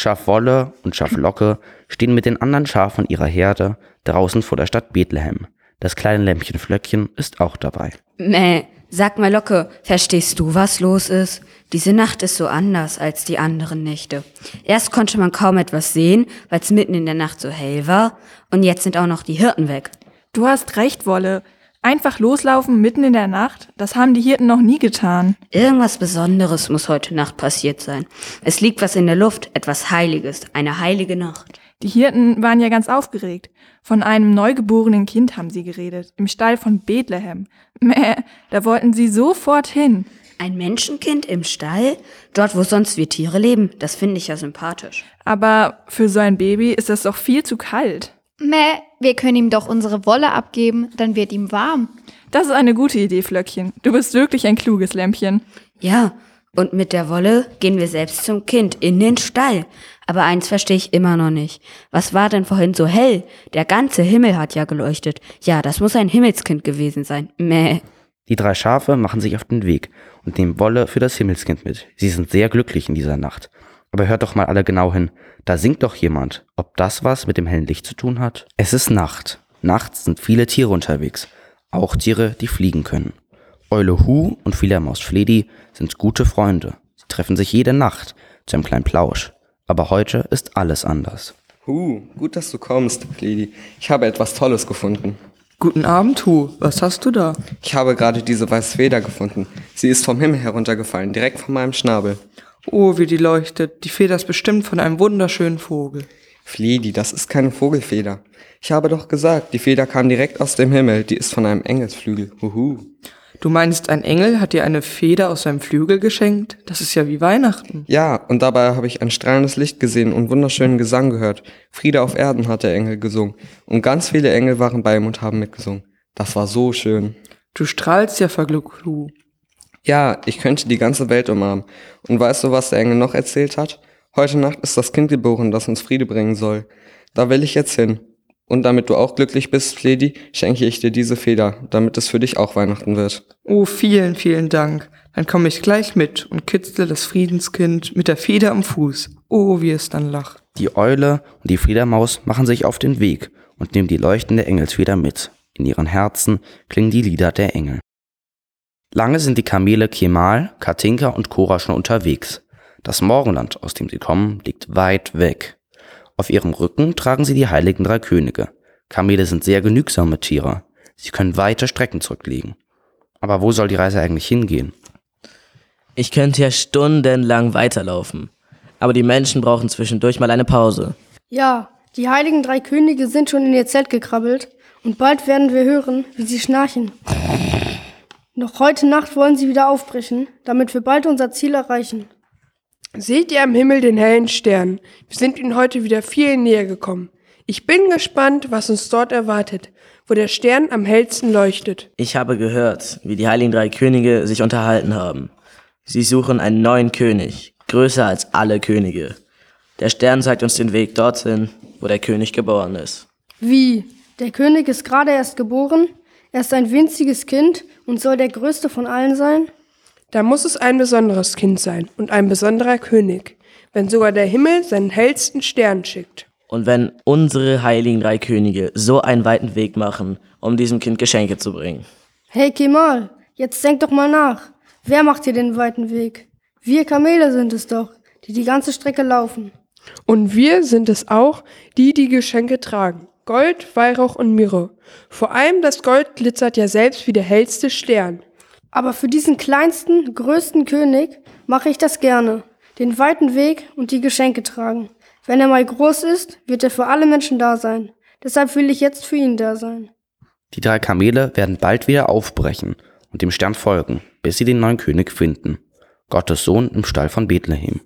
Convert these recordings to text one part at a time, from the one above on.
Schaf Wolle und Schaf Locke stehen mit den anderen Schafen ihrer Herde draußen vor der Stadt Bethlehem. Das kleine Lämpchen Flöckchen ist auch dabei. Mäh, sag mal Locke, verstehst du, was los ist? Diese Nacht ist so anders als die anderen Nächte. Erst konnte man kaum etwas sehen, weil es mitten in der Nacht so hell war, und jetzt sind auch noch die Hirten weg. Du hast recht, Wolle. Einfach loslaufen mitten in der Nacht, das haben die Hirten noch nie getan. Irgendwas Besonderes muss heute Nacht passiert sein. Es liegt was in der Luft, etwas Heiliges, eine heilige Nacht. Die Hirten waren ja ganz aufgeregt. Von einem neugeborenen Kind haben sie geredet, im Stall von Bethlehem. Mäh, da wollten sie sofort hin. Ein Menschenkind im Stall? Dort, wo sonst wir Tiere leben? Das finde ich ja sympathisch. Aber für so ein Baby ist das doch viel zu kalt. Mäh, wir können ihm doch unsere Wolle abgeben, dann wird ihm warm. Das ist eine gute Idee, Flöckchen. Du bist wirklich ein kluges Lämpchen. Ja, und mit der Wolle gehen wir selbst zum Kind in den Stall. Aber eins verstehe ich immer noch nicht. Was war denn vorhin so hell? Der ganze Himmel hat ja geleuchtet. Ja, das muss ein Himmelskind gewesen sein. Mäh. Die drei Schafe machen sich auf den Weg und nehmen Wolle für das Himmelskind mit. Sie sind sehr glücklich in dieser Nacht. Aber hört doch mal alle genau hin. Da singt doch jemand. Ob das was mit dem hellen Licht zu tun hat? Es ist Nacht. Nachts sind viele Tiere unterwegs. Auch Tiere, die fliegen können. Eule Hu und Fledermaus Fledi sind gute Freunde. Sie treffen sich jede Nacht zu einem kleinen Plausch. Aber heute ist alles anders. Hu, gut, dass du kommst, Lady. Ich habe etwas Tolles gefunden. Guten Abend, Hu. Was hast du da? Ich habe gerade diese weiße Feder gefunden. Sie ist vom Himmel heruntergefallen, direkt von meinem Schnabel. Oh, wie die leuchtet. Die Feder ist bestimmt von einem wunderschönen Vogel. Fliedi, das ist keine Vogelfeder. Ich habe doch gesagt, die Feder kam direkt aus dem Himmel. Die ist von einem Engelsflügel. Huhu. Du meinst, ein Engel hat dir eine Feder aus seinem Flügel geschenkt? Das ist ja wie Weihnachten. Ja, und dabei habe ich ein strahlendes Licht gesehen und wunderschönen Gesang gehört. Friede auf Erden hat der Engel gesungen. Und ganz viele Engel waren bei ihm und haben mitgesungen. Das war so schön. Du strahlst ja verglückt, Hu. Ja, ich könnte die ganze Welt umarmen. Und weißt du, was der Engel noch erzählt hat? Heute Nacht ist das Kind geboren, das uns Friede bringen soll. Da will ich jetzt hin. Und damit du auch glücklich bist, Fledi, schenke ich dir diese Feder, damit es für dich auch Weihnachten wird. Oh, vielen, vielen Dank. Dann komme ich gleich mit und kitzle das Friedenskind mit der Feder am Fuß. Oh, wie es dann lacht. Die Eule und die Fledermaus machen sich auf den Weg und nehmen die leuchtende Engelsfeder mit. In ihren Herzen klingen die Lieder der Engel. Lange sind die Kamele Kemal, Katinka und Cora schon unterwegs. Das Morgenland, aus dem sie kommen, liegt weit weg. Auf ihrem Rücken tragen sie die heiligen drei Könige. Kamele sind sehr genügsame Tiere. Sie können weite Strecken zurücklegen. Aber wo soll die Reise eigentlich hingehen? Ich könnte ja stundenlang weiterlaufen. Aber die Menschen brauchen zwischendurch mal eine Pause. Ja, die heiligen drei Könige sind schon in ihr Zelt gekrabbelt und bald werden wir hören, wie sie schnarchen. Noch heute Nacht wollen sie wieder aufbrechen, damit wir bald unser Ziel erreichen. Seht ihr am Himmel den hellen Stern? Wir sind ihnen heute wieder viel näher gekommen. Ich bin gespannt, was uns dort erwartet, wo der Stern am hellsten leuchtet. Ich habe gehört, wie die heiligen drei Könige sich unterhalten haben. Sie suchen einen neuen König, größer als alle Könige. Der Stern zeigt uns den Weg dorthin, wo der König geboren ist. Wie? Der König ist gerade erst geboren? Er ist ein winziges Kind und soll der größte von allen sein? Da muss es ein besonderes Kind sein und ein besonderer König, wenn sogar der Himmel seinen hellsten Stern schickt. Und wenn unsere heiligen drei Könige so einen weiten Weg machen, um diesem Kind Geschenke zu bringen. Hey Kemal, jetzt denk doch mal nach. Wer macht hier den weiten Weg? Wir Kamele sind es doch, die die ganze Strecke laufen. Und wir sind es auch, die die Geschenke tragen. Gold, Weihrauch und Myrrhe. Vor allem das Gold glitzert ja selbst wie der hellste Stern. Aber für diesen kleinsten, größten König mache ich das gerne. Den weiten Weg und die Geschenke tragen. Wenn er mal groß ist, wird er für alle Menschen da sein. Deshalb will ich jetzt für ihn da sein. Die drei Kamele werden bald wieder aufbrechen und dem Stern folgen, bis sie den neuen König finden. Gottes Sohn im Stall von Bethlehem.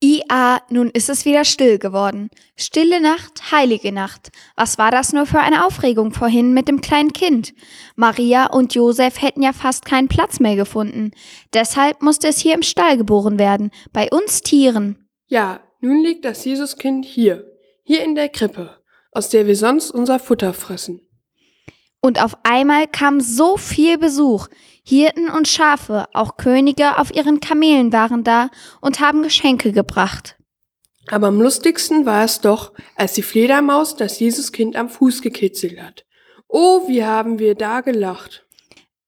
IA, nun ist es wieder still geworden. Stille Nacht, heilige Nacht. Was war das nur für eine Aufregung vorhin mit dem kleinen Kind? Maria und Josef hätten ja fast keinen Platz mehr gefunden. Deshalb musste es hier im Stall geboren werden, bei uns Tieren. Ja, nun liegt das Jesuskind hier, hier in der Krippe, aus der wir sonst unser Futter fressen. Und auf einmal kam so viel Besuch. Hirten und Schafe, auch Könige auf ihren Kamelen waren da und haben Geschenke gebracht. Aber am lustigsten war es doch, als die Fledermaus das Jesuskind am Fuß gekitzelt hat. Oh, wie haben wir da gelacht.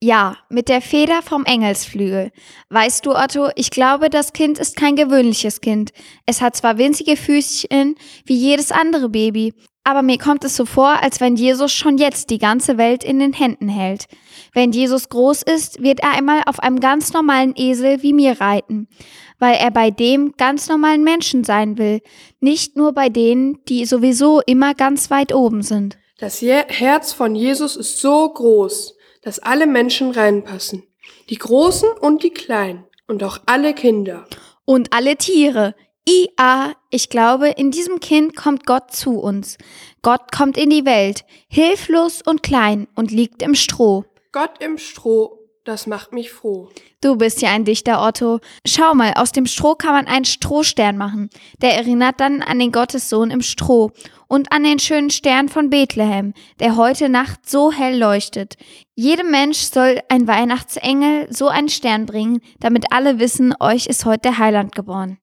Ja, mit der Feder vom Engelsflügel. Weißt du, Otto, ich glaube, das Kind ist kein gewöhnliches Kind. Es hat zwar winzige Füßchen wie jedes andere Baby, aber mir kommt es so vor, als wenn Jesus schon jetzt die ganze Welt in den Händen hält. Wenn Jesus groß ist, wird er einmal auf einem ganz normalen Esel wie mir reiten, weil er bei dem ganz normalen Menschen sein will, nicht nur bei denen, die sowieso immer ganz weit oben sind. Das Herz von Jesus ist so groß, dass alle Menschen reinpassen. Die Großen und die Kleinen und auch alle Kinder. Und alle Tiere. IA, ich glaube, in diesem Kind kommt Gott zu uns. Gott kommt in die Welt, hilflos und klein und liegt im Stroh. Gott im Stroh, das macht mich froh. Du bist ja ein Dichter, Otto. Schau mal, aus dem Stroh kann man einen Strohstern machen. Der erinnert dann an den Gottessohn im Stroh und an den schönen Stern von Bethlehem, der heute Nacht so hell leuchtet. Jedem Mensch soll ein Weihnachtsengel so einen Stern bringen, damit alle wissen, euch ist heute der Heiland geboren.